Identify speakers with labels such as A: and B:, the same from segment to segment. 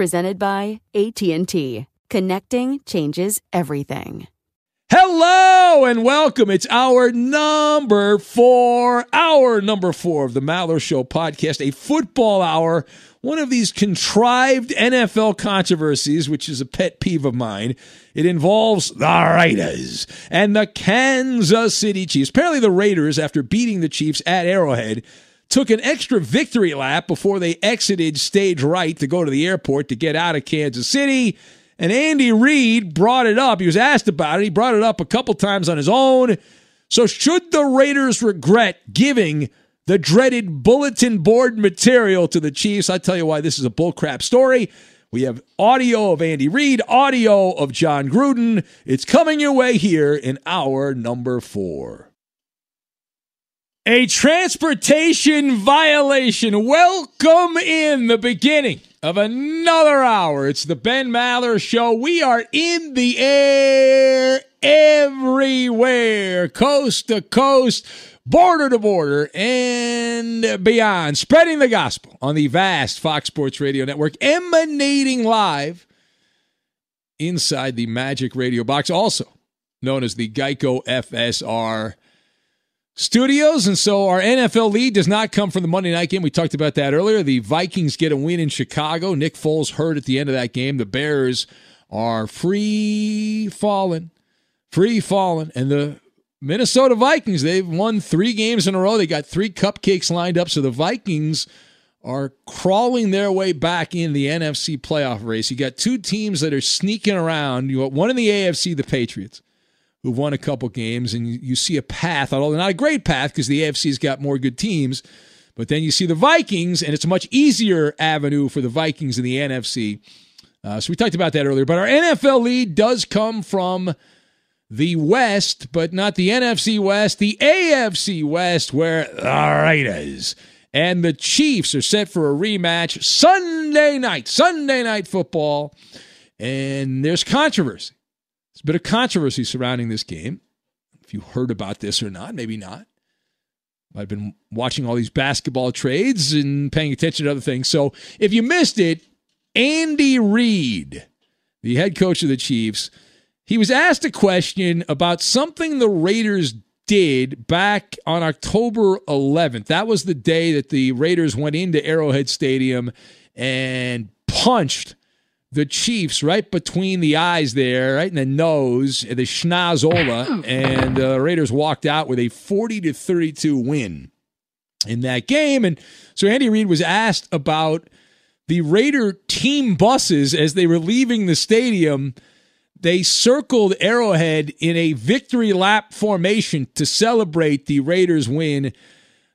A: Presented by AT&T. Connecting changes everything.
B: Hello and welcome. It's our number four, our number four of the Maller Show podcast, a football hour, one of these contrived NFL controversies, which is a pet peeve of mine. It involves the Raiders and the Kansas City Chiefs. Apparently, the Raiders, after beating the Chiefs at Arrowhead, took an extra victory lap before they exited stage right to go to the airport to get out of Kansas City. And Andy Reid brought it up. He was asked about it. He brought it up a couple times on his own. So, should the Raiders regret giving the dreaded bulletin board material to the Chiefs? I tell you why this is a bullcrap story. We have audio of Andy Reid, audio of Jon Gruden. It's coming your way here in hour number four. A transportation violation. Welcome in the beginning of another hour. It's the Ben Maller Show. We are in the air everywhere, coast to coast, border to border, and beyond, spreading the gospel on the vast Fox Sports Radio Network, emanating live inside the Magic Radio Box, also known as the Geico FSR studios. And so our NFL lead does not come from the Monday night game. We talked about that earlier. The Vikings get a win in Chicago. Nick Foles hurt at the end of that game. The Bears are free falling, free falling. And the Minnesota Vikings, they've won three games in a row. They got three cupcakes lined up. So the Vikings are crawling their way back in the NFC playoff race. You got two teams that are sneaking around. You got one in the AFC, the Patriots who've won a couple games, and you, see a path, although not a great path because the AFC's got more good teams. But then you see the Vikings, and it's a much easier avenue for the Vikings in the NFC. Uh, so we talked about that earlier. But our NFL lead does come from the West, but not the NFC West, the AFC West, where the Raiders and the Chiefs are set for a rematch Sunday night, Sunday night football. And there's controversy there's a bit of controversy surrounding this game. If you heard about this or not, maybe not. I've been watching all these basketball trades and paying attention to other things. So if you missed it, Andy Reid, the head coach of the Chiefs, he was asked a question about something the Raiders did back on October 11th. That was the day that the Raiders went into Arrowhead Stadium and punched the Chiefs right between the eyes there, right in the nose, the schnozola, and the uh, Raiders walked out with a 40 to 32 win in that game. And so Andy Reid was asked about the Raider team buses as they were leaving the stadium. They circled Arrowhead in a victory lap formation to celebrate the Raiders' win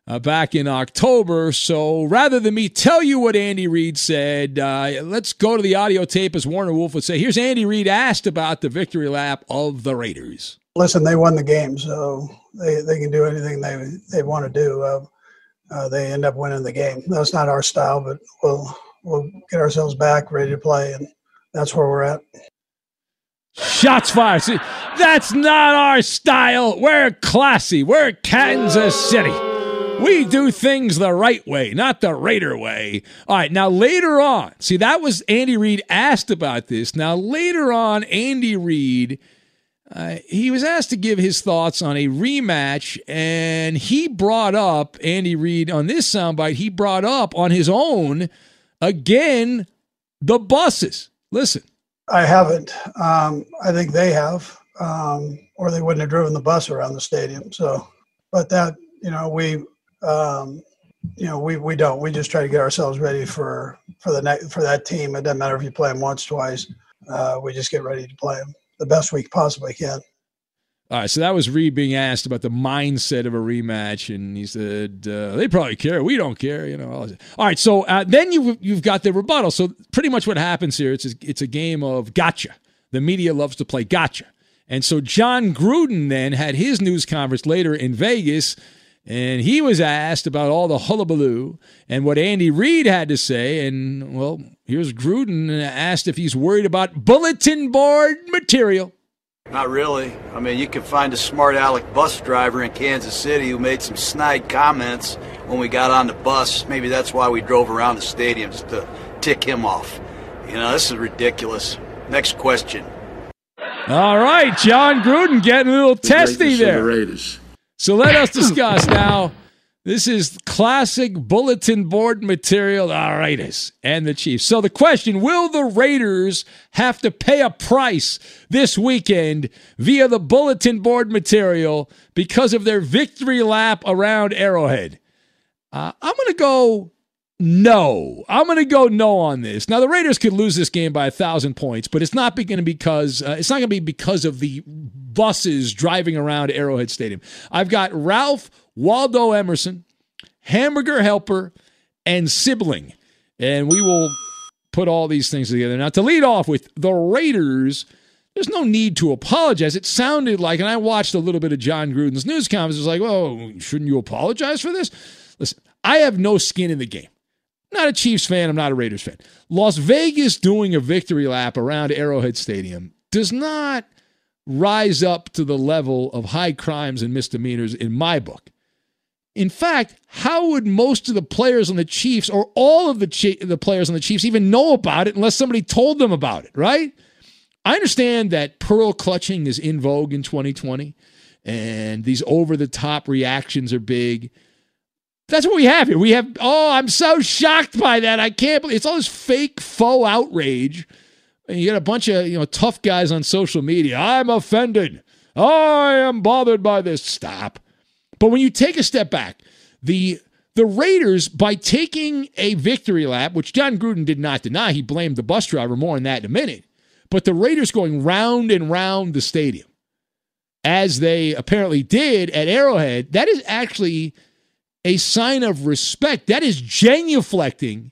B: uh, back in October. So rather than me tell you what Andy Reid said, uh, let's go to the audio tape as Warner Wolf would say. Here's Andy Reid asked about the victory lap of the Raiders.
C: Listen, they won the game, so they, they can do anything they they want to do. Uh, uh, they end up winning the game. That's not our style, but we'll we'll get ourselves back, ready to play, and that's where we're at.
B: Shots fired. See, that's not our style. We're classy. We're Kansas City. We do things the right way, not the Raider way. All right, now later on, see, that was Andy Reid asked about this. Now, later on, Andy Reid, uh, he was asked to give his thoughts on a rematch, and he brought up, Andy Reid, on this soundbite, he brought up on his own, again, the buses. Listen.
C: I haven't. Um, I think they have, um, or they wouldn't have driven the bus around the stadium. So, but that, you know, we um, you know, we, we don't. We just try to get ourselves ready for for the next for that team. It doesn't matter if you play them once, twice. Uh, we just get ready to play them the best we possibly can.
B: All right, so that was Reid being asked about the mindset of a rematch, and he said uh, they probably care. We don't care, you know. All right, so uh, then you you've got the rebuttal. So pretty much what happens here it's a, it's a game of gotcha. The media loves to play gotcha, and so Jon Gruden then had his news conference later in Vegas and he was asked about all the hullabaloo and what Andy Reid had to say. And, well, here's Gruden asked if he's worried about bulletin board material.
D: Not really. I mean, you can find a smart aleck bus driver in Kansas City who made some snide comments when we got on the bus. Maybe that's why we drove around the stadium just to tick him off. You know, this is ridiculous. Next question.
B: All right, Jon Gruden getting a little testy there.
D: The Raiders.
B: So let us discuss now. This is classic bulletin board material. All right, and the Chiefs. So the question: Will the Raiders have to pay a price this weekend via the bulletin board material because of their victory lap around Arrowhead? Uh, I'm going to go no. I'm going to go no on this. Now the Raiders could lose this game by a thousand points, but it's not going to be because uh, it's not going to be because of the buses driving around Arrowhead Stadium. I've got Ralph Waldo Emerson, Hamburger Helper, and Sibling, and we will put all these things together. Now to lead off with the Raiders. There's no need to apologize. It sounded like, and I watched a little bit of Jon Gruden's news conference. It was like, "Oh, shouldn't you apologize for this?" Listen, I have no skin in the game not a Chiefs fan. I'm not a Raiders fan. Las Vegas doing a victory lap around Arrowhead Stadium does not rise up to the level of high crimes and misdemeanors in my book. In fact, how would most of the players on the Chiefs or all of the the players on the Chiefs even know about it unless somebody told them about it, right? I understand that pearl clutching is in vogue in 2020 and these over the top reactions are big. That's what we have here. We have, oh, I'm so shocked by that. I can't believe it's all this fake faux outrage. And you got a bunch of, you know, tough guys on social media. I'm offended. I am bothered by this. Stop. But when you take a step back, the the Raiders, by taking a victory lap, which Jon Gruden did not deny, he blamed the bus driver more on that in a minute. But the Raiders going round and round the stadium, as they apparently did at Arrowhead, that is actually a sign of respect. That is genuflecting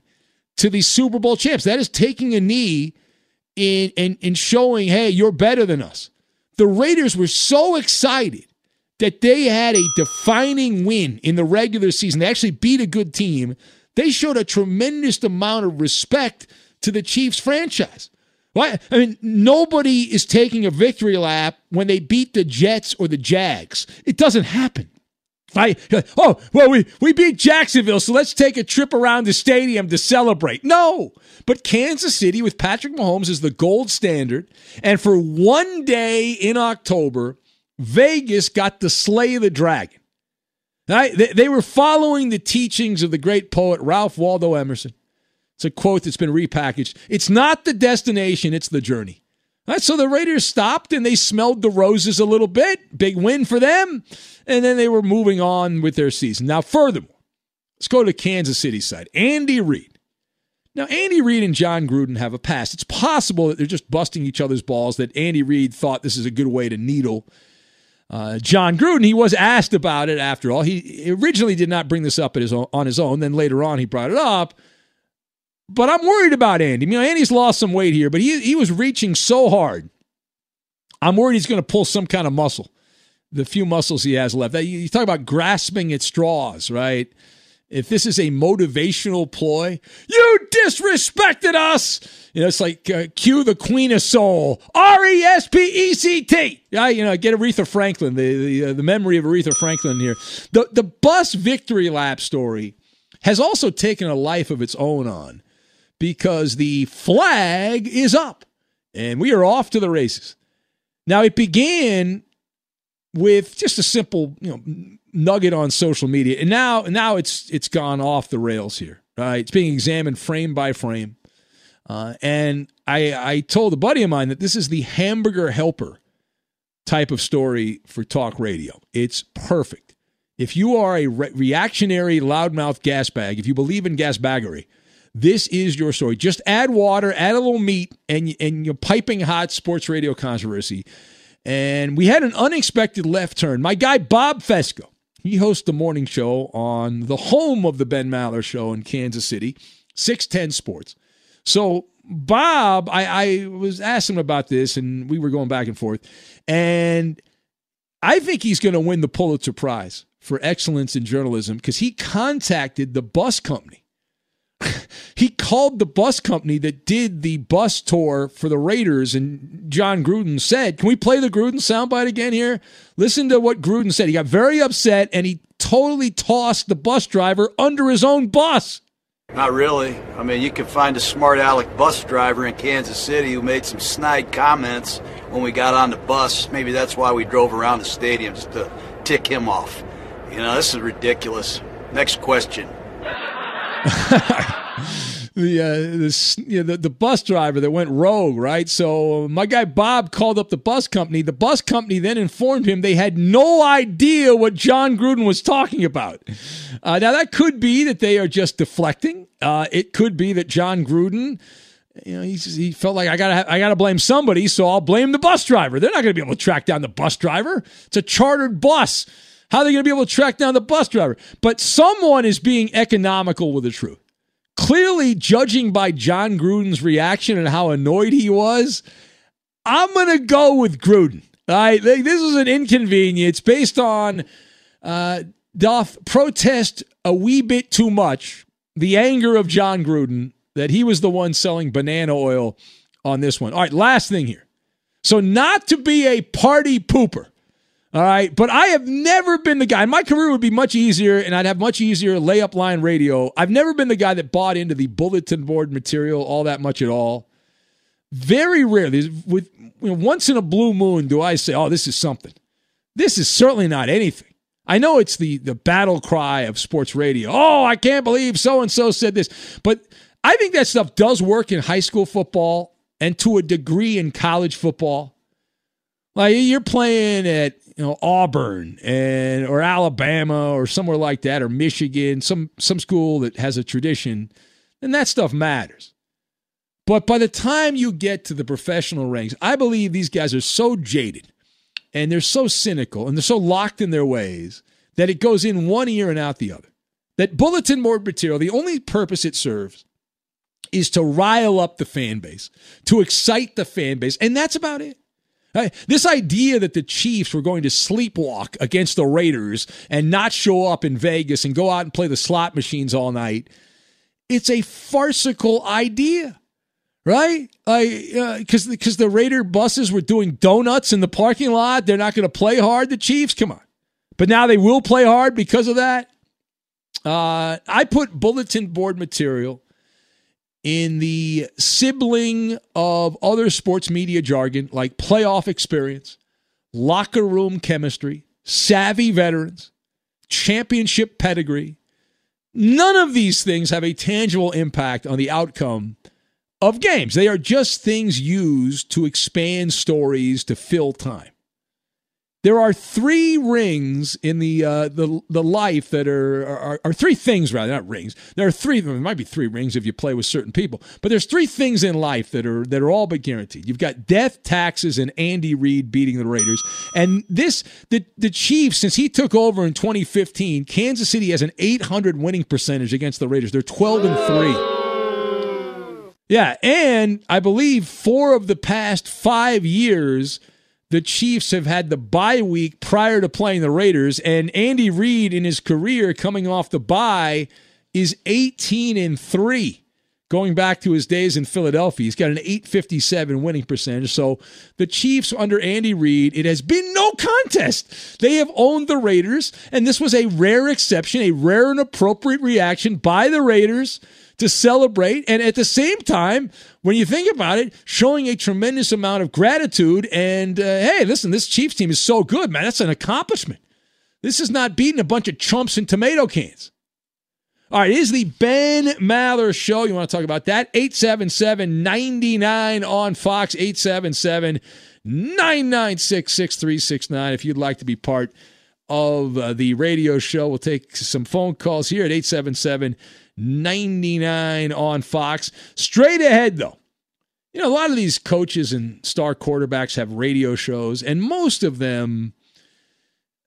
B: to the Super Bowl champs. That is taking a knee in, in, in showing, hey, you're better than us. The Raiders were so excited that they had a defining win in the regular season. They actually beat a good team. They showed a tremendous amount of respect to the Chiefs franchise. Why? I mean, nobody is taking a victory lap when they beat the Jets or the Jags. It doesn't happen. I, oh, well, we, we beat Jacksonville, so let's take a trip around the stadium to celebrate. No, but Kansas City with Patrick Mahomes is the gold standard. And for one day in October, Vegas got to slay the dragon. Right? They, they were following the teachings of the great poet Ralph Waldo Emerson. It's a quote that's been repackaged. It's not the destination, it's the journey. So the Raiders stopped and they smelled the roses a little bit. Big win for them. And then they were moving on with their season. Now, furthermore, let's go to Kansas City side. Andy Reid. Now, Andy Reid and Jon Gruden have a past. It's possible that they're just busting each other's balls, that Andy Reid thought this is a good way to needle uh, Jon Gruden. He was asked about it after all. He originally did not bring this up his own, on his own. Then later on, he brought it up. But I'm worried about Andy. You know, Andy's lost some weight here, but he, he was reaching so hard. I'm worried he's going to pull some kind of muscle, the few muscles he has left. You talk about grasping at straws, right? If this is a motivational ploy, you disrespected us. You know, it's like uh, cue the Queen of Soul, R E S P E C T. Yeah, you know, get Aretha Franklin, the the, uh, the memory of Aretha Franklin here. The the bus victory lap story has also taken a life of its own on because the flag is up and we are off to the races. Now, it began with just a simple, you know, nugget on social media, and now now it's it's gone off the rails here. Right, it's being examined frame by frame, uh, and I I told a buddy of mine that this is the hamburger helper type of story for talk radio. It's perfect. If you are a re- reactionary loudmouth gas bag, if you believe in gas baggery, this is your story. Just add water, add a little meat, and and you're piping hot sports radio controversy. And we had an unexpected left turn. My guy Bob Fescoe, he hosts the morning show on the home of the Ben Maller Show in Kansas City, 610 Sports. So Bob, I, I was asking him about this, and we were going back and forth. And I think he's going to win the Pulitzer Prize for excellence in journalism because he contacted the bus company he called the bus company that did the bus tour for the Raiders, and Jon Gruden said, Can we play the Gruden soundbite again here? Listen to what Gruden said. He got very upset and he totally tossed the bus driver under his own bus.
D: Not really. I mean, you can find a smart aleck bus driver in Kansas City who made some snide comments when we got on the bus. Maybe that's why we drove around the stadium just to tick him off. You know, this is ridiculous. Next question.
B: the uh, the, you know, the the bus driver that went rogue, right? So my guy Bob called up the bus company. The bus company then informed him they had no idea what Jon Gruden was talking about. Uh, now that could be that they are just deflecting. Uh, it could be that Jon Gruden. You know, he, he felt like I gotta I gotta blame somebody, so I'll blame the bus driver. They're not gonna be able to track down the bus driver. It's a chartered bus. How are they going to be able to track down the bus driver? But someone is being economical with the truth. Clearly, judging by Jon Gruden's reaction and how annoyed he was, I'm going to go with Gruden. All right, this is an inconvenience based on uh, doth protest a wee bit too much the anger of Jon Gruden that he was the one selling banana oil on this one. All right, last thing here. So, not to be a party pooper, all right. But I have never been the guy. My career would be much easier and I'd have much easier layup line radio. I've never been the guy that bought into the bulletin board material all that much at all. Very rarely, with you know, once in a blue moon, do I say, oh, this is something. This is certainly not anything. I know it's the, the battle cry of sports radio. Oh, I can't believe so and so said this. But I think that stuff does work in high school football and to a degree in college football. Like you're playing at you know Auburn and or Alabama or somewhere like that or Michigan, some some school that has a tradition, then that stuff matters. But by the time you get to the professional ranks, I believe these guys are so jaded and they're so cynical and they're so locked in their ways that it goes in one ear and out the other. That bulletin board material, the only purpose it serves is to rile up the fan base, to excite the fan base, and that's about it. This idea that the Chiefs were going to sleepwalk against the Raiders and not show up in Vegas and go out and play the slot machines all night, it's a farcical idea, right? Because uh, because the Raider buses were doing donuts in the parking lot, they're not going to play hard. The Chiefs, come on, but now they will play hard because of that. Uh, I put bulletin board material in the sibling of other sports media jargon like playoff experience, locker room chemistry, savvy veterans, championship pedigree. None of these things have a tangible impact on the outcome of games. They are just things used to expand stories to fill time. There are three rings in the uh, the the life that are, are are three things rather not rings. There are three. There might be three rings if you play with certain people, but there's three things in life that are that are all but guaranteed. You've got death, taxes, and Andy Reid beating the Raiders. And this the the Chiefs since he took over in 2015, Kansas City has an 800 winning percentage against the Raiders. They're 12 and three. Yeah, and I believe four of the past five years the Chiefs have had the bye week prior to playing the Raiders, and Andy Reid in his career coming off the bye is 18 and 3 going back to his days in Philadelphia. He's got an 857 winning percentage. So the Chiefs under Andy Reid, it has been no contest. They have owned the Raiders, and this was a rare exception, a rare and appropriate reaction by the Raiders to celebrate. And at the same time, when you think about it, showing a tremendous amount of gratitude. And uh, hey, listen, this Chiefs team is so good, man. That's an accomplishment. This is not beating a bunch of chumps in tomato cans. All right, is the Ben Maller Show. You want to talk about that? 877 99 on Fox, 877 996 6369. If you'd like to be part of uh, the radio show, we'll take some phone calls here at 877 99 on Fox. Straight ahead, though. You know, a lot of these coaches and star quarterbacks have radio shows, and most of them,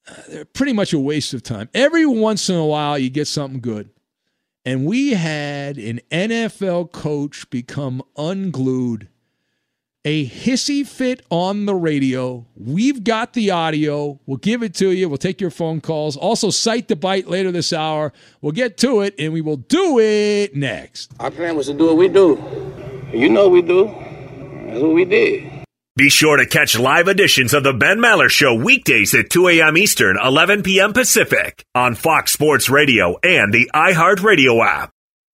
B: uh, they're pretty much a waste of time. Every once in a while, you get something good. And we had an NFL coach become unglued, a hissy fit on the radio. We've got the audio. We'll give it to you. We'll take your phone calls. Also, cite the byte later this hour. We'll get to it, and we will do it next.
E: Our plan was to do what we do. You know we do. That's what we did.
F: Be sure to catch live editions of the Ben Maller Show weekdays at 2 a.m. Eastern, 11 p.m. Pacific on Fox Sports Radio and the iHeartRadio app.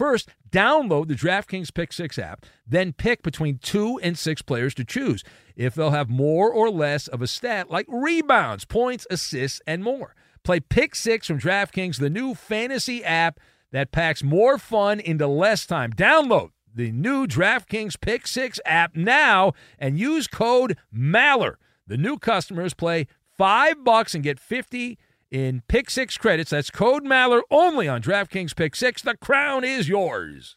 B: First, download the DraftKings Pick Six app, then pick between two and six players to choose if they'll have more or less of a stat like rebounds, points, assists, and more. Play Pick Six from DraftKings, the new fantasy app that packs more fun into less time. Download the new DraftKings Pick Six app now and use code MALLER. The new customers play five bucks and get 50 in Pick Six credits. That's code MALLER only on DraftKings Pick Six. The crown is yours.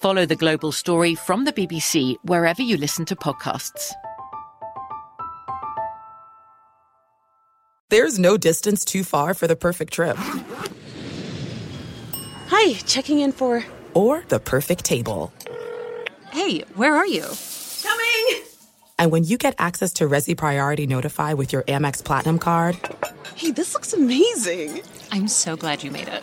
G: Follow the global story from the BBC wherever you listen to podcasts.
H: There's no distance too far for the perfect trip.
I: Hi, checking in for.
H: Or the perfect table.
I: Hey, where are you?
H: Coming! And when you get access to Resi Priority Notify with your Amex Platinum card.
I: Hey, this looks amazing! I'm so glad you made it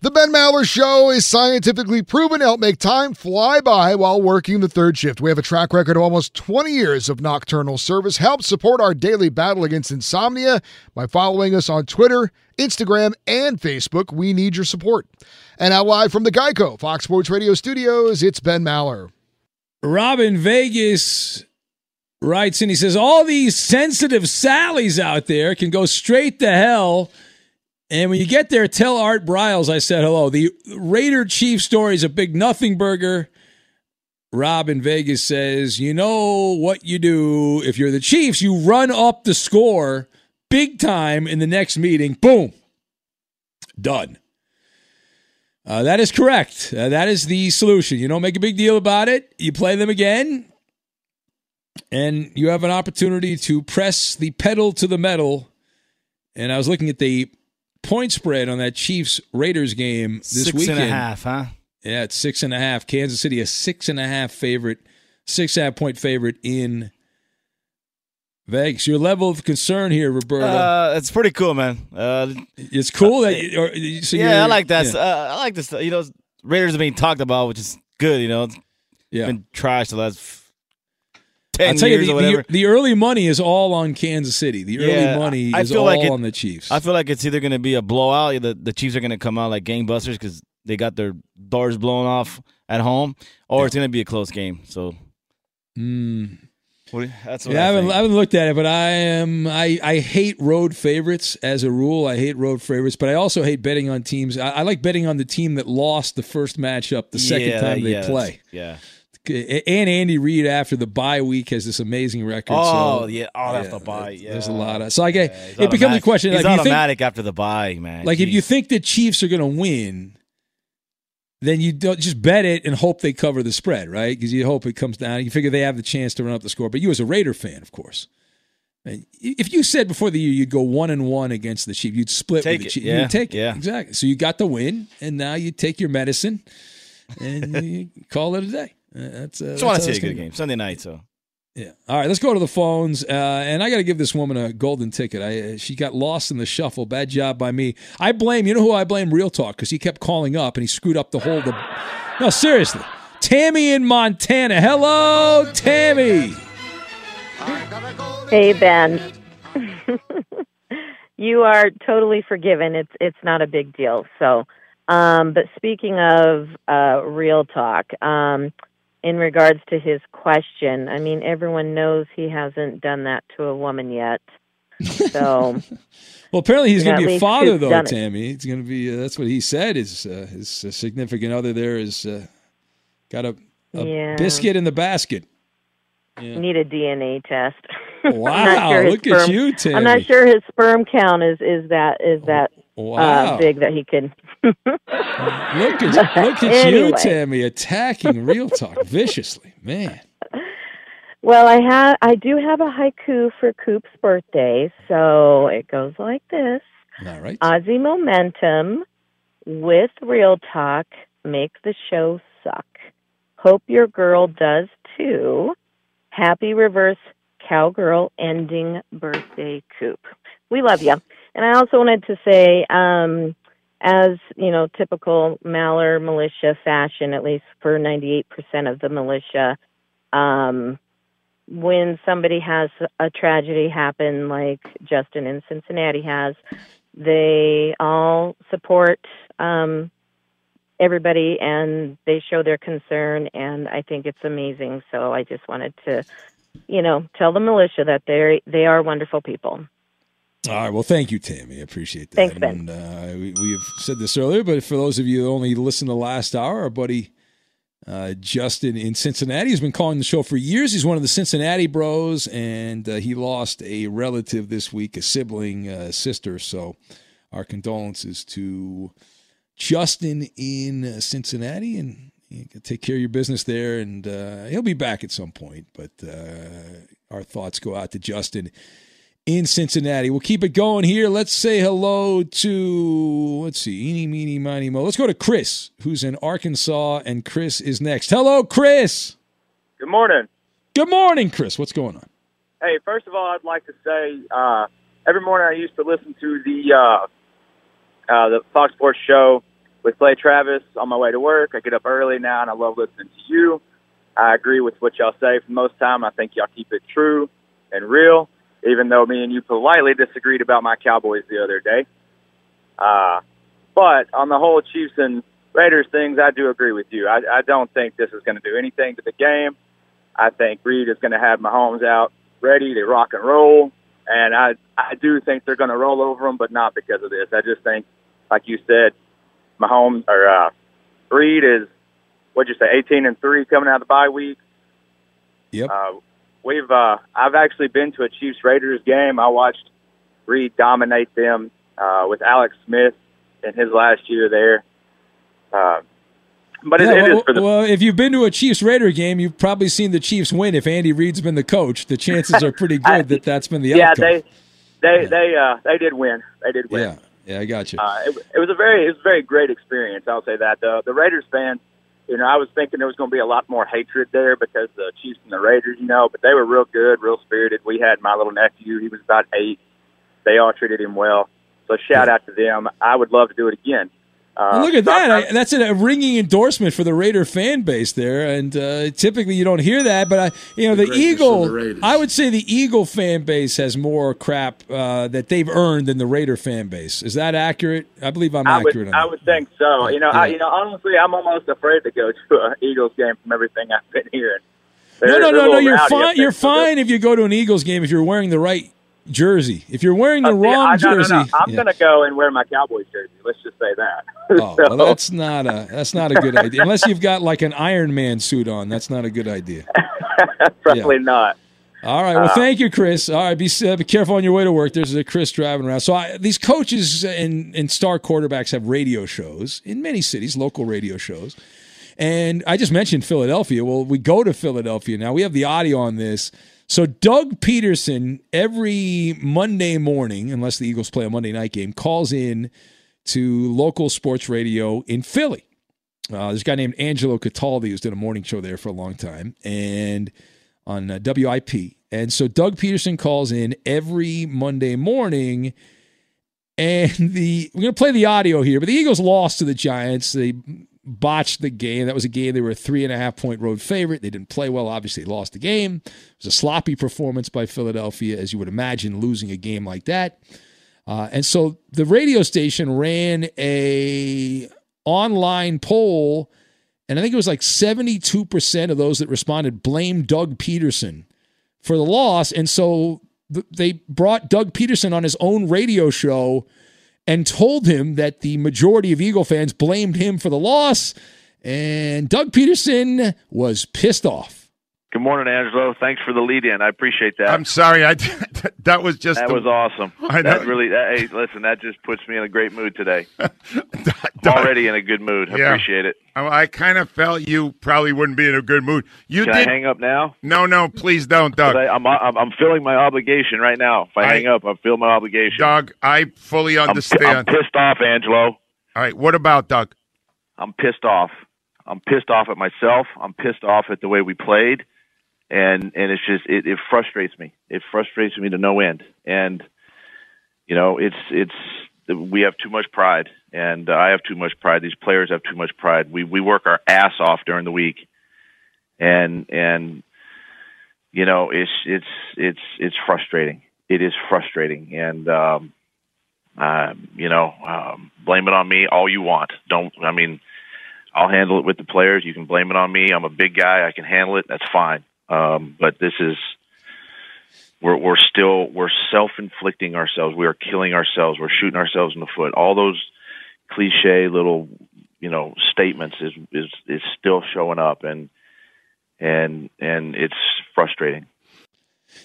J: The Ben Maller Show is scientifically proven to help make time fly by while working the third shift. We have a track record of almost 20 years of nocturnal service. Help support our daily battle against insomnia by following us on Twitter, Instagram, and Facebook. We need your support. And now, live from the Geico Fox Sports Radio studios, it's Ben Maller.
B: Robin Vegas writes and he says, All these sensitive Sallys out there can go straight to hell. And when you get there, tell Art Briles I said hello. The Raider Chief story is a big nothing burger. Rob in Vegas says, You know what you do. If you're the Chiefs, you run up the score big time in the next meeting. Boom. Done. Uh, that is correct. Uh, that is the solution. You don't make a big deal about it. You play them again, and you have an opportunity to press the pedal to the metal. And I was looking at the point spread on that Chiefs Raiders game this
K: Six
B: weekend.
K: and a half, huh?
B: Yeah, it's six and a half. Kansas City a six and a half favorite, six and a half point favorite in Vegas. Your level of concern here, Roberto.
K: Uh, it's pretty cool, man. Uh,
B: it's cool that you, or, so
K: yeah, I like that.
B: yeah.
K: Uh, I like this. You know, Raiders are being talked about, which is good. You know, it's
B: Yeah.
K: been trashed the last f-
B: I'll
K: ten
B: tell you, the,
K: or whatever.
B: the, the early money is all on Kansas City. The early
K: Yeah,
B: money
K: I
B: is
K: feel
B: all
K: like it-
B: on the Chiefs.
K: I feel like it's either going to be a blowout. The the Chiefs are going to come out like gangbusters because they got their doors blown off at home, or it's going to be a close game. So
B: Mm.
K: you- that's what
B: Yeah, I
K: I,
B: haven't. I haven't looked at it, but I am I, I hate road favorites as a rule. I hate road favorites, but I also hate betting on teams. I, I like betting on the team that lost the first matchup the second
K: Yeah,
B: time they
K: yeah,
B: play.
K: Yeah.
B: And Andy Reid after the bye week has this amazing record.
K: Oh
B: so,
K: yeah, oh that's the bye. Yeah,
B: There's a lot of so I get
K: He's
B: it becomes a question.
K: He's
B: like, you think-
K: automatic after the bye, man.
B: like if you think the Chiefs are going to win, then you don't just bet it and hope they cover the spread, right? Because you hope it comes down. You figure they have the chance to run up the score. But you, as a Raider fan, of course, and if you said before the year you'd go one and one against the Chiefs, you'd split
K: Take
B: with the
K: it,
B: Chiefs.
K: yeah,
B: You'd take it.
K: yeah.
B: exactly. So you got the win, and now you take your medicine and you call it a day. Uh, That's uh,
K: just want to
B: how
K: see a good
B: gonna
K: game Sunday night. So
B: yeah. All right, let's go to the phones. Uh, and I got to give this woman a golden ticket. I, uh, she got lost in the shuffle. Bad job by me. I blame, you know who I blame? Real Talk, because he kept calling up and he screwed up the whole. The, no, seriously. Tammy in Montana. Hello, Tammy.
L: Hey Ben. you are totally forgiven. It's it's not a big deal. So, um, but speaking of uh, real talk, um, in regards to his question, I mean, everyone knows he hasn't done that to a woman yet. So,
B: Well, apparently he's
L: Yeah,
B: going to be a father, though,
L: done it.
B: Tammy. He's going to be, uh, that's what he said. His, uh, his uh, significant other there is uh, got a, a
L: Yeah.
B: biscuit in the basket.
L: need a DNA test. I'm not
B: Wow,
L: sure his
B: look at
L: sperm-
B: you,
L: I'm not sure his sperm count is is that is that
B: Wow.
L: uh, big that he could.
B: Look at, look at you, Tammy, attacking Real Talk viciously. Man.
L: Well, I have I do have a haiku for Coop's birthday, so it goes like this.
B: All right.
L: Aussie momentum with real talk make the show suck. Hope your girl does too. Happy reverse cowgirl ending birthday Coop. We love you. And I also wanted to say, um, as you know, typical Maller militia fashion, at least for 98% of the militia, um, when somebody has a tragedy happen like Justin in Cincinnati has, they all support um, everybody and they show their concern, and I think it's amazing. So I just wanted to, you know, tell the militia that they they are wonderful people.
B: All right. Well, thank you, Tammy. I appreciate that.
L: Thanks, Ben.
B: And, uh, we, we've said this earlier, but for those of you that only listened to the last hour, our buddy uh, Justin in Cincinnati has been calling the show for years. He's one of the Cincinnati bros, and uh, he lost a relative this week, a sibling, uh, sister. So our condolences to Justin in Cincinnati, and take care of your business there. And uh, he'll be back at some point, but uh, our thoughts go out to Justin in Cincinnati. We'll keep it going here. Let's say hello to, let's see, eeny, meeny, miny, mo. Let's go to Chris, who's in Arkansas, and Chris is next. Hello, Chris.
M: Good morning.
B: Good morning, Chris. What's going on?
M: Hey, first of all, I'd like to say uh, every morning I used to listen to the uh, uh, the Fox Sports show with Clay Travis on my way to work. I get up early now, and I love listening to you. I agree with what y'all say for most time. I think y'all keep it true and real even though me and you politely disagreed about my Cowboys the other day. Uh, but on the whole Chiefs and Raiders things, I do agree with you. I, I don't think this is going to do anything to the game. I think Reid is going to have Mahomes out ready to rock and roll, and I I do think they're going to roll over them, but not because of this. I just think, like you said, Mahomes or uh, Reid is what'd you say, eighteen and three coming out of the bye week.
B: Yep.
M: Uh, we've uh, I've actually been to a Chiefs Raiders game. I watched Reid dominate them uh, with Alex Smith in his last year there. Uh, but
B: Yeah,
M: it, it
B: well,
M: is for the
B: well, if you've been to a Chiefs Raider game, you've probably seen the Chiefs win. If Andy Reid's been the coach, the chances are pretty good that that's been the outcome.
M: yeah
B: outcome.
M: they they they uh they did win they did win.
B: yeah, yeah, I got you.
M: Uh, it, it was a very it was a very great experience. I'll say that the the Raiders fans, you know, I was thinking there was going to be a lot more hatred there because the Chiefs and the Raiders, you know, but they were real good, real spirited. We had my little nephew; he was about eight. They all treated him well. So shout out to them. I would love to do it again. Uh,
B: Well, look at that. I, that's a ringing endorsement for the Raider fan base there. And uh, typically you don't hear that, but I, you know, the,
N: greatness of
B: Eagle,
N: the
B: I would say the Eagle fan base has more crap uh, that they've earned than the Raider fan base. Is that accurate? I believe I'm
M: I would,
B: accurate on
M: I would think so. You know, I, you know, honestly, I'm almost afraid to go to an Eagles game from everything I've been hearing.
B: No,
M: They're-
B: no,
M: they're
B: no, no. You're fine. You're fine if you go to an Eagles game if you're wearing the right jersey. If you're wearing the
M: Uh, see,
B: wrong
M: I, no, no,
B: jersey,
M: no. I'm
B: yeah.
M: going to go and wear my Cowboys jersey. Let's just say that.
B: Oh,
M: So-
B: well, that's not a that's not a good idea. Unless you've got like an Iron Man suit on, that's not a good idea.
M: Probably not.
B: All right. Well,
M: Uh,
B: thank you, Chris. All right. Be uh, be careful on your way to work. There's a Chris driving around. So I, these coaches and and star quarterbacks have radio shows in many cities, local radio shows. And I just mentioned Philadelphia. Well, we go to Philadelphia now. We have the audio on this. So Doug Pederson every Monday morning, unless the Eagles play a Monday night game, calls in to local sports radio in Philly. Uh, there's a guy named Angelo Cataldi who's done a morning show there for a long time, and on uh, WIP. And so Doug Pederson calls in every Monday morning, and the we're gonna play the audio here. But the Eagles lost to the Giants. They botched the game. That was a game they were a three and a half point road favorite. They didn't play well. Obviously, they lost the game. It was a sloppy performance by Philadelphia, as you would imagine, losing a game like that. Uh, and so the radio station ran a online poll, and I think it was like 72% of those that responded blamed Doug Pederson for the loss. And so th- they brought Doug Pederson on his own radio show and told him that the majority of Eagle fans blamed him for the loss. And Doug Pederson was pissed off.
O: Good morning, Angelo. Thanks for the lead in. I appreciate that.
N: I'm sorry. I that was just
O: that
N: the-
O: was awesome.
N: I know.
O: That really. That, hey, listen, that just puts me in a great mood today. I'm already in a good mood. I
N: Yeah.
O: appreciate it.
N: Oh, I, I kind of felt you probably wouldn't be in a good mood. You
O: Can
N: did.
O: I hang up now?
N: No, no, please don't, Doug.
O: I, am I'm, I'm feeling my obligation right now. If I,
N: I-
O: hang up, I feel my obligation.
N: Doug, I fully
O: I'm,
N: understand.
O: I'm pissed off, Angelo.
N: All right, what about Doug?
O: I'm pissed off. I'm pissed off at myself. I'm pissed off at the way we played, and and it's just it, it frustrates me. It frustrates me to no end. And you know, it's it's we have too much pride, and I have too much pride. These players have too much pride. We we work our ass off during the week, and and you know, it's it's it's it's frustrating. It is frustrating, and um, Uh, you know, um, blame it on me all you want. Don't. I mean, I'll handle it with the players. You can blame it on me. I'm a big guy. I can handle it. That's fine. Um, but this is we're we're still we're self-inflicting ourselves. We are killing ourselves. We're shooting ourselves in the foot. All those cliche little you know statements is is is still showing up and and and it's frustrating.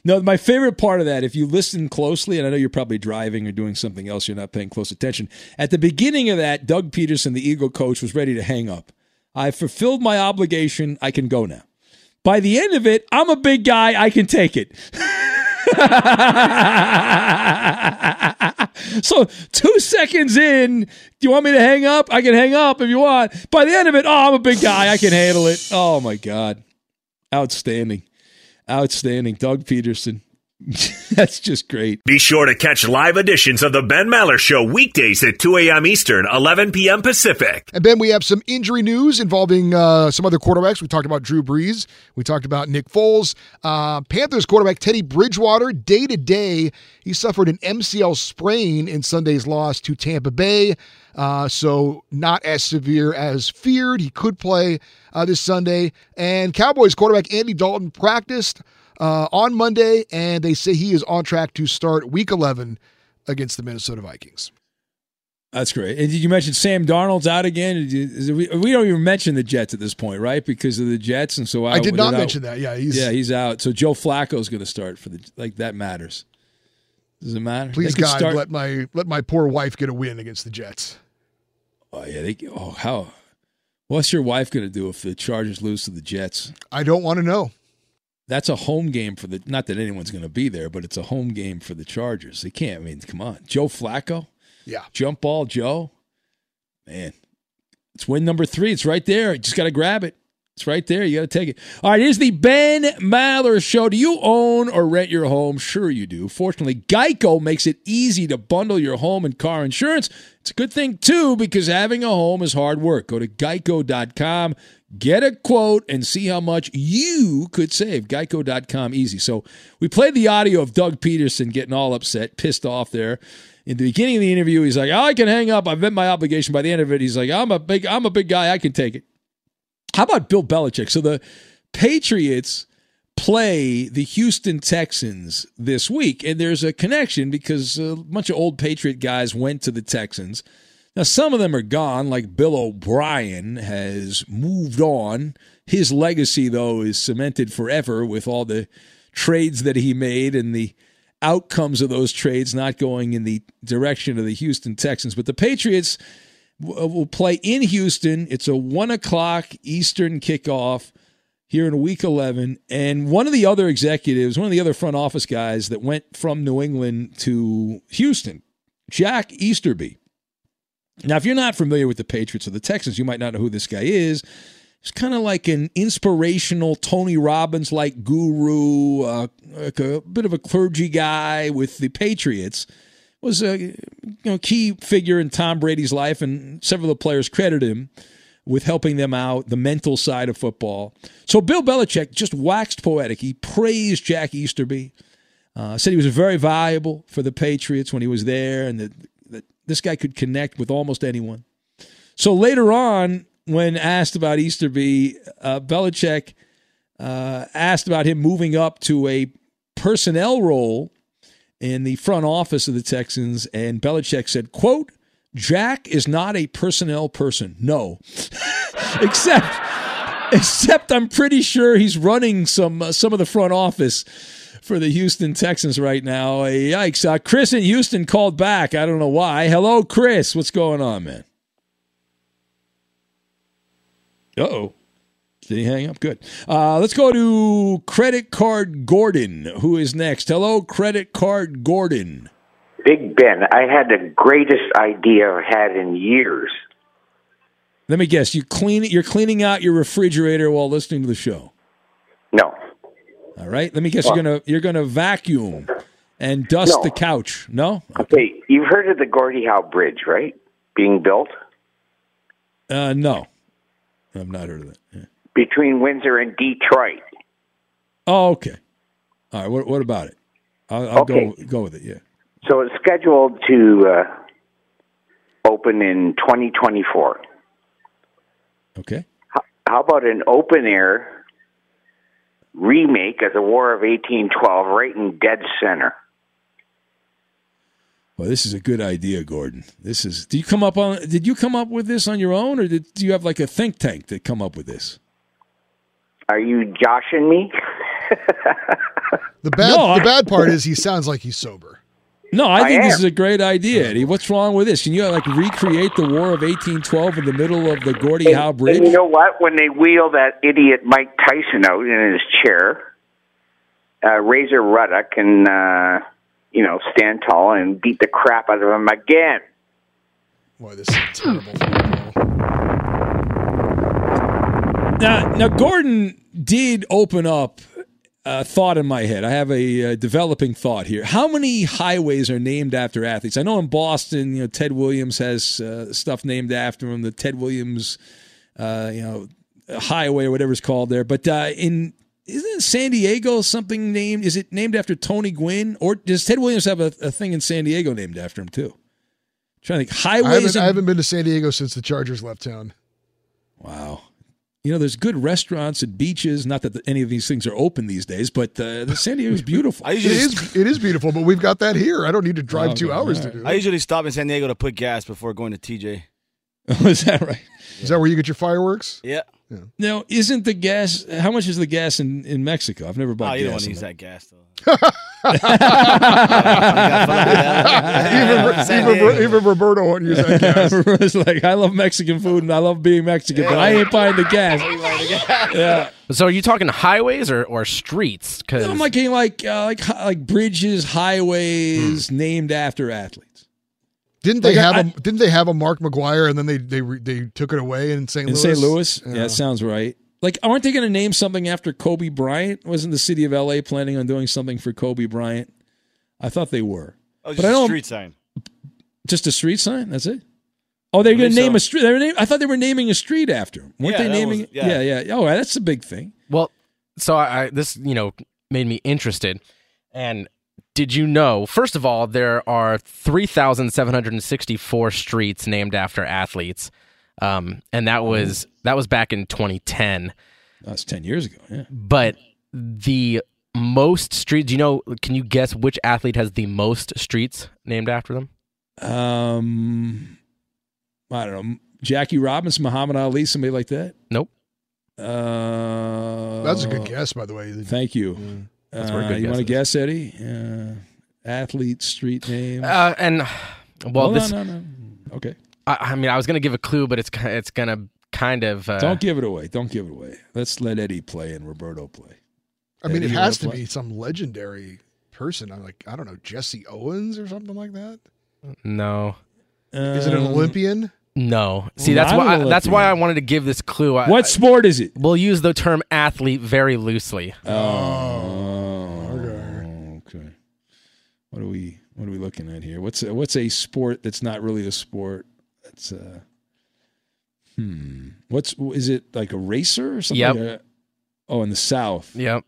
B: No, my favorite part of that, if you listen closely, and I know you're probably driving or doing something else, you're not paying close attention. At the beginning of that, Doug Pederson, the Eagle coach, was ready to hang up. I fulfilled my obligation. I can go now. By the end of it, I'm a big guy. I can take it. so two seconds in, do you want me to hang up? I can hang up if you want. By the end of it, oh, I'm a big guy. I can handle it. Oh my God. Outstanding. Outstanding. Doug Pederson. That's just great.
F: Be sure to catch live editions of the Ben Maller Show weekdays at 2 a.m. Eastern, 11 p.m. Pacific.
J: And Ben, we have some injury news involving uh, some other quarterbacks. We talked about Drew Brees. We talked about Nick Foles. Uh, Panthers quarterback Teddy Bridgewater, day to day, he suffered an MCL sprain in Sunday's loss to Tampa Bay. Uh, so not as severe as feared. He could play uh, this Sunday. And Cowboys quarterback Andy Dalton practiced uh, on Monday, and they say he is on track to start Week 11 against the Minnesota Vikings.
B: That's great. And did you mention Sam Darnold's out again? We, we, don't even mention the Jets at this point, right? Because of the Jets, and so
J: I, I did not mention that. Yeah, he's
B: yeah he's out. So Joe Flacco is going to start for the like that matters. Does it matter?
J: Please God, start... let my let my poor wife get a win against the Jets.
B: Oh yeah, they, oh how? What's your wife going to do if the Chargers lose to the Jets?
J: I don't want to know
B: that's a home game for the not that anyone's going to be there, but it's a home game for the Chargers. They can't. I mean, come on, Joe Flacco,
J: yeah,
B: jump ball, Joe, man, it's win number three. It's right there. You just got to grab it. It's right there. You got to take it. All right, here's the Ben Maller Show. Do you own or rent your home? Sure, you do. Fortunately, Geico makes it easy to bundle your home and car insurance. It's a good thing, too, because having a home is hard work. Go to geico.com. Get a quote and see how much you could save. Geico.com easy. So we played the audio of Doug Pederson getting all upset, pissed off there. In the beginning of the interview, he's like, oh, I can hang up. I've met my obligation. By the end of it, he's like, I'm a big, I'm a big guy. I can take it. How about Bill Belichick? So the Patriots play the Houston Texans this week, and there's a connection because a bunch of old Patriot guys went to the Texans. Now, some of them are gone, like Bill O'Brien has moved on. His legacy, though, is cemented forever with all the trades that he made and the outcomes of those trades not going in the direction of the Houston Texans. But the Patriots uh, will play in Houston. It's a one o'clock Eastern kickoff here in week 11. And one of the other executives, one of the other front office guys that went from New England to Houston, Jack Easterby, now, if you're not familiar with the Patriots or the Texans, you might not know who this guy is. He's kind of like an inspirational Tony Robbins like guru, uh, like a bit of a clergy guy with the Patriots. Was a you know key figure in Tom Brady's life, and several of the players credit him with helping them out, the mental side of football. So Bill Belichick just waxed poetic. He praised Jack Easterby, uh, said he was very valuable for the Patriots when he was there, and the this guy could connect with almost anyone. So later on, when asked about Easterby, uh, Belichick uh, asked about him moving up to a personnel role in the front office of the Texans, and Belichick said, "quote Jack is not a personnel person. No, except." Except I'm pretty sure he's running some uh, some of the front office for the Houston Texans right now. Yikes. Uh, Chris in Houston called back. I don't know why. Hello, Chris. What's going on, man? Uh oh. Did he hang up? Good. Uh, let's go to Credit Card Gordon, who is next. Hello, Credit Card Gordon.
P: Big Ben, I had the greatest idea I've had in years.
B: Let me guess. You clean You're cleaning out your refrigerator while listening to the show.
P: No.
B: All right. Let me guess. Well, you're gonna you're gonna vacuum and dust no. the couch. No.
P: Okay. You've heard of the Gordie Howe Bridge, right? Being built.
B: Uh, no, I've not heard of that. Yeah.
P: Between Windsor and Detroit.
B: Oh, okay. All right. What what about it? I'll, I'll okay. go go with it. Yeah.
P: So it's scheduled to uh, open in 2024.
B: Okay.
P: How, how about an open air remake of the War of 1812 right in dead center?
B: Well, this is a good idea, Gordon. This is. Did you come up on? Did you come up with this on your own, or did do you have like a think tank that come up with this?
P: Are you joshing me?
J: The bad
B: No, I-
J: the bad part is he sounds like he's sober.
B: No, I
P: I
B: think this is a great idea, Eddie. What's wrong with this? Can you like recreate the War of 1812 in the middle of the Gordie Howe Bridge?
P: And you know what? When they wheel that idiot Mike Tyson out in his chair, uh, Razor Ruddock can, uh, you know, stand tall and beat the crap out of him again.
J: Boy, this is terrible.
B: Now, now Gordon did open up a thought in my head. I have a uh, developing thought here. How many highways are named after athletes? I know in Boston, you know, Ted Williams has uh, stuff named after him. The Ted Williams, uh, you know, highway or whatever it's called there. But uh, in isn't San Diego something named? Is it named after Tony Gwynn, or does Ted Williams have a, a thing in San Diego named after him too? trying to think.
J: I haven't,
B: Highways.
J: I haven't been to San Diego since the Chargers left town.
B: Wow. You know, there's good restaurants and beaches. Not that any of these things are open these days, but uh, the San Diego's beautiful.
J: It is it is beautiful, but we've got that here. I don't need to drive
B: Oh,
J: two
B: okay,
J: hours
B: all
J: to
B: right.
J: do
K: I usually stop in San Diego to put gas before going to TJ.
B: is that right?
J: Is that where you get your fireworks?
K: Yeah.
B: Now, isn't the gas? How much is the gas in, in Mexico? I've never bought
K: Oh, you don't
B: gas.
K: want to use
B: there.
K: that gas though.
J: even, even, even Roberto won't use that gas.
B: it's like I love Mexican food and I love being Mexican, but I ain't buying the gas. yeah,
Q: So are you talking highways or, or streets? Because
B: I'm like like uh, like like bridges, highways named after athletes.
J: Didn't they
B: Like,
J: have
B: I-
J: a Didn't they have a Mark McGwire and then they they they took it away in St.
B: in
J: Louis?
B: St. Louis. Yeah. that sounds right. Like, aren't they going to name something after Kobe Bryant? Wasn't the city of LA planning on doing something for Kobe Bryant? I thought they were.
K: Oh,
B: But
K: just
B: I
K: a
B: don't-
K: street sign.
B: Just a street sign. That's it. Oh, they're going to name
K: so.
B: a street. They were name, I thought they were naming a street after him. Weren't
K: Yeah,
B: they naming?
K: was-
B: yeah,
K: yeah.
B: yeah. Oh, that's a big thing.
Q: Well, so I, I this you know made me interested. And did you know? First of all, there are three thousand seven hundred and sixty-four streets named after athletes, um, and that was that was back in 2010.
B: That's ten years ago. Yeah.
Q: But the most streets, do you know? Can you guess which athlete has the most streets named after them?
B: Um, I don't know. Jackie Robinson, Muhammad Ali, somebody like that.
Q: Nope.
B: Uh,
J: That's a good guess, by the way.
B: Thank you.
Q: That's where
B: Uh,
Q: good
B: you want to
Q: guess
B: guess, Eddie? Uh, athlete, street name.
Q: Uh, and well,
B: no,
Q: this.
B: no, no. Okay.
Q: I, I mean, I was gonna give a clue, but it's it's gonna kind of. Uh,
B: Don't give it away. Don't give it away. Let's let Eddie play and Roberto play.
J: I mean,
B: Eddie,
J: it has to
B: wanna play?
J: be some legendary person. I'm like, I don't know, Jesse Owens or something like that.
Q: No.
J: Is it an
B: Um,
J: Olympian?
Q: No. See, that's why.
B: an
Q: that's why I wanted to give this clue. I,
B: What sport is it?
Q: We'll use the term athlete very loosely.
B: Oh, okay. What are we? What are we looking at here? What's a, what's a sport that's not really a sport? That's uh, hmm. What's is it like a racer or something?
Q: Yep.
B: Uh, oh, in the South.
Q: Yep.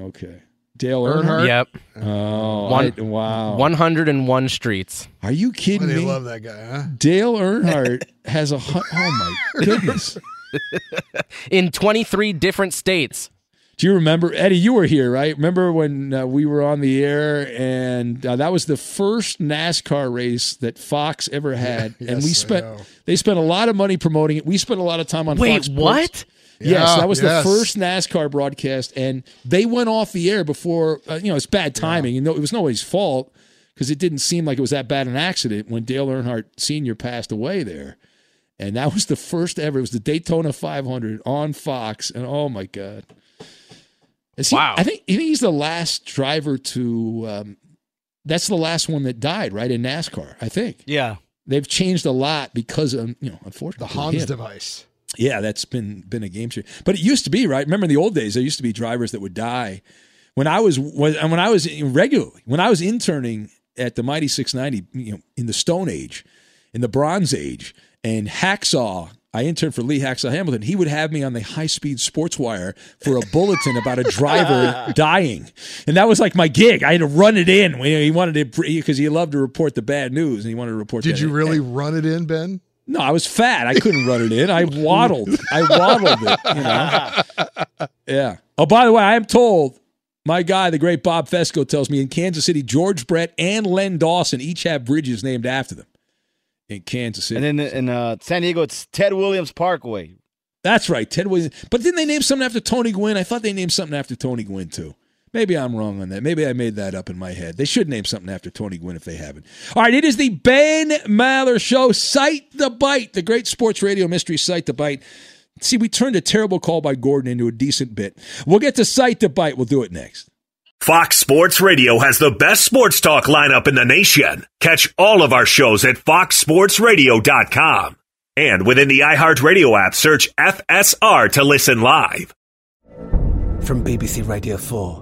B: Okay. Dale Earnhardt.
Q: Yep.
B: Oh,
Q: One-
B: I- wow.
Q: 101 streets.
B: Are you kidding
J: They
B: me?
J: love that guy, huh?
B: Dale Earnhardt has a. hu- Oh my goodness.
Q: In 23 different states.
B: Do you remember, Eddie? You were here, right? Remember when uh, we were on the air, and uh, that was the first NASCAR race that Fox ever had, and
J: Yes,
B: we
J: I
B: spent they spent a lot of money promoting it. We spent a lot of time on
Q: Wait,
B: Fox Sports.
Q: what?
B: Yes, that was
J: yes.
B: the first NASCAR broadcast, and they went off the air before. Uh, you know, it's bad timing, and no, it was nobody's fault because it didn't seem like it was that bad an accident when Dale Earnhardt Sr. passed away there, and that was the first ever. It was the Daytona 500 on Fox, and oh my god, Is he,
Q: Wow.
B: I think I think he's the last driver to. Um, that's the last one that died, right in NASCAR. I think
K: Yeah.
B: they've changed a lot because of you know, unfortunately, The
J: Hans
B: him.
J: device.
B: Yeah, that's been been a game changer. But it used to be right. Remember in the old days, there used to be drivers that would die. When I was when when I was regularly when I was interning at the Mighty 690, you know, in the Stone Age, in the Bronze Age, and Hacksaw I interned for Lee Hacksaw Hamilton. He would have me on the high speed sports wire for a bulletin about a driver dying. And that was like my gig. I had to run it in. He wanted to, because he loved to report the bad news and he wanted to report
J: Did you
B: in.
J: really run it in, Ben?
B: No, I was fat. I couldn't run it in. I waddled. I waddled it, you know. Yeah. Oh, by the way, I am told my guy, the great Bob Fescoe, tells me in Kansas City, George Brett and Len Dawson each have bridges named after them in Kansas City.
K: And then in uh, San Diego, it's Ted Williams Parkway.
B: That's right, Ted Williams. But didn't they name something after Tony Gwynn? I thought they named something after Tony Gwynn too. Maybe I'm wrong on that. Maybe I made that up in my head. They should name something after Tony Gwynn if they haven't. All right, it is the Ben Maller Show. Cite the Byte, the great sports radio mystery Cite the Byte. See, we turned a terrible call by Gordon into a decent bit. We'll get to Cite the Byte. We'll do it next.
F: Fox Sports Radio has the best sports talk lineup in the nation. Catch all of our shows at foxsportsradio.com. And within the iHeartRadio app, search FSR to listen live.
R: From BBC Radio 4,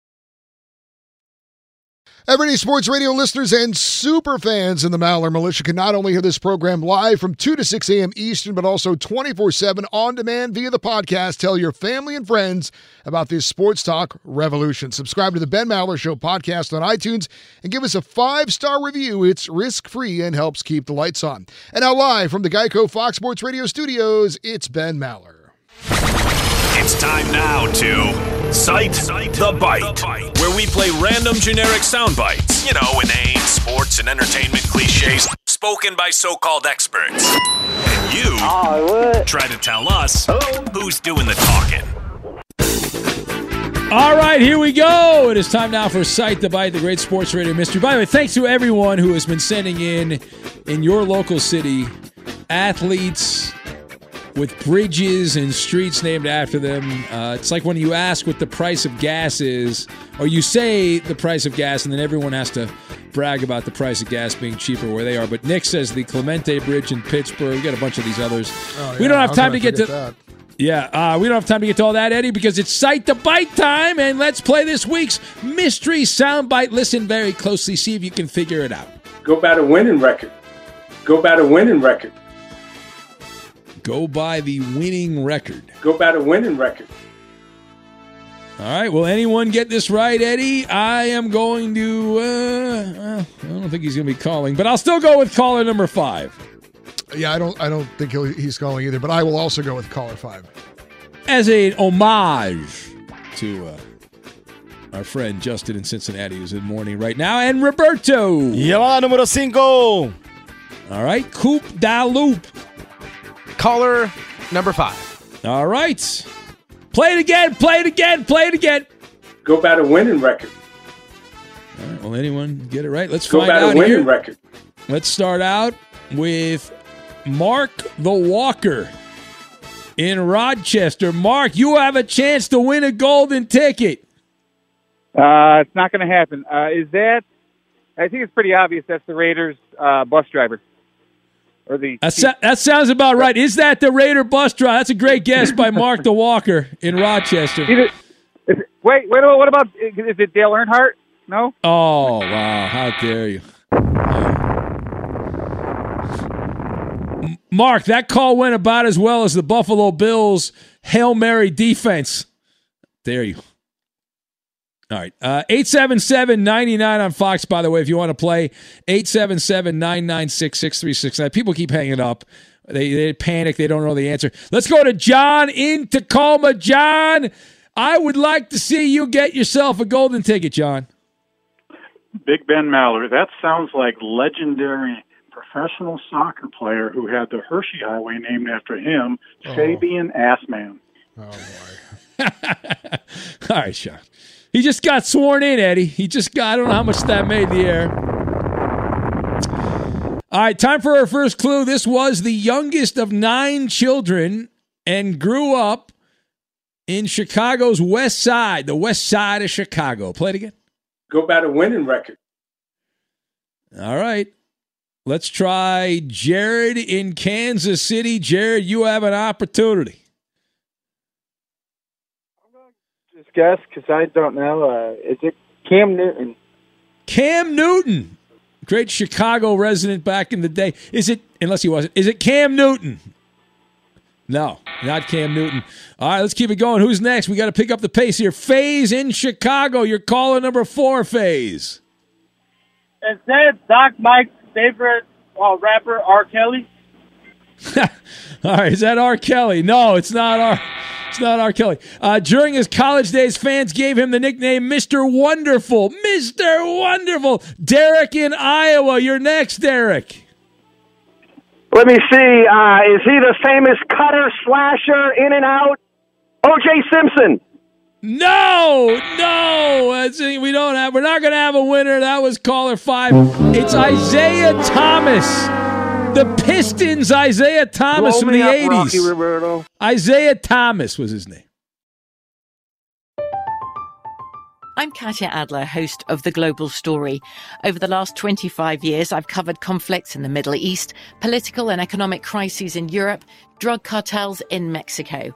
J: Everyday Sports Radio listeners and super fans in the Maller Militia can not only hear this program live from 2 to 6 a.m. Eastern, but also 24 7 on demand via the podcast. Tell your family and friends about this sports talk revolution. Subscribe to the Ben Maller Show podcast on iTunes and give us a five star review. It's risk free and helps keep the lights on. And now, live from the Geico Fox Sports Radio studios, it's Ben Maller.
F: It's time now to Cite the Byte, where we play random generic sound bites. You know, inane sports and entertainment cliches spoken by so called experts. And you try to tell us who's doing the talking.
B: All right, here we go. It is time now for Cite the Byte, the great sports radio mystery. By the way, thanks to everyone who has been sending in in your local city athletes with bridges and streets named after them. Uh, it's like when you ask what the price of gas is, or you say the price of gas, and then everyone has to brag about the price of gas being cheaper where they are. But Nick says the Clemente Bridge in Pittsburgh. We got a bunch of these others.
J: Oh,
B: we don't have time to get to.
J: that?
B: Yeah, uh, we don't have time to get to all that, Eddie, because it's Cite the Byte time, and let's play this week's mystery soundbite. Listen very closely, see if you can figure it out.
S: Go by the winning record. Go by the winning record.
B: Go by the winning record.
S: Go by the winning record.
B: All right, will anyone get this right, Eddie? I am going to. Uh, uh, I don't think he's going to be calling, but I'll still go with caller number five.
J: Yeah, I don't. I don't think he'll, he's calling either. But I will also go with caller five.
B: as a homage to uh, our friend Justin in Cincinnati, who's in mourning right now, and Roberto.
K: Llamada número cinco.
B: All right, Coop da Loop.
Q: Caller number five.
B: All right. Play it again, play it again, play it again.
S: Go by the winning record.
B: All right, will anyone get it right? Let's
S: Go
B: find
S: by the
B: out
S: winning
B: here.
S: record.
B: Let's start out with Mark the Walker in Rochester. Mark, you have a chance to win a golden ticket.
T: Uh, it's not going to happen. Uh, is that? I think it's pretty obvious. That's the Raiders uh, bus driver, or the.
B: That, so- that sounds about right. Is that the Raider bus driver? That's a great guess by Mark the Walker in Rochester.
T: Is it, wait, wait. A minute, what about? Is it Dale Earnhardt? No.
B: Oh, wow. How dare you. Mark, that call went about as well as the Buffalo Bills' Hail Mary defense. Dare you. All right. Uh, 877 99 on Fox, by the way, if you want to play. 877 996 6369. People keep hanging up. They, they panic. They don't know the answer. Let's go to John in Tacoma. John, I would like to see you get yourself a golden ticket, John.
U: Big Ben Maller. That sounds like legendary professional soccer player who had the Hershey Highway named after him, Fabian Assman. Oh, boy.
B: All right, Sean. He just got sworn in, Eddie. He just got, I don't know how much that made the air. All right, time for our first clue. This was the youngest of nine children and grew up in Chicago's West Side, the West Side of Chicago. Play it again.
S: Go by the winning record.
B: All right. Let's try Jared in Kansas City. Jared, you have an opportunity.
T: Just guess because I don't know. Uh, is it Cam Newton?
B: Cam Newton, great Chicago resident back in the day. Is it, unless he wasn't, is it Cam Newton? No, not Cam Newton. All right, let's keep it going. Who's next? We got to pick up the pace here. Faze in Chicago. Your caller number four, Faze.
V: Is that Doc Mike's favorite uh, rapper, R. Kelly?
B: All right, is that R. Kelly? No, it's not R. It's not R. Kelly. Uh, during his college days, fans gave him the nickname Mr. Wonderful. Mr. Wonderful. Derek in Iowa. You're next, Derek.
W: Let me see. Uh, is he the famous cutter slasher in and out? O.J. Simpson.
B: No, no, we don't have. We're not going to have a winner. That was caller five. It's Isiah Thomas, the Pistons. Isiah Thomas
W: Blow
B: from the
W: up,
B: eighties.
W: Rocky
B: Isiah Thomas was his name.
G: I'm Katya Adler, host of The Global Story. Over the last 25 years, I've covered conflicts in the Middle East, political and economic crises in Europe, drug cartels in Mexico.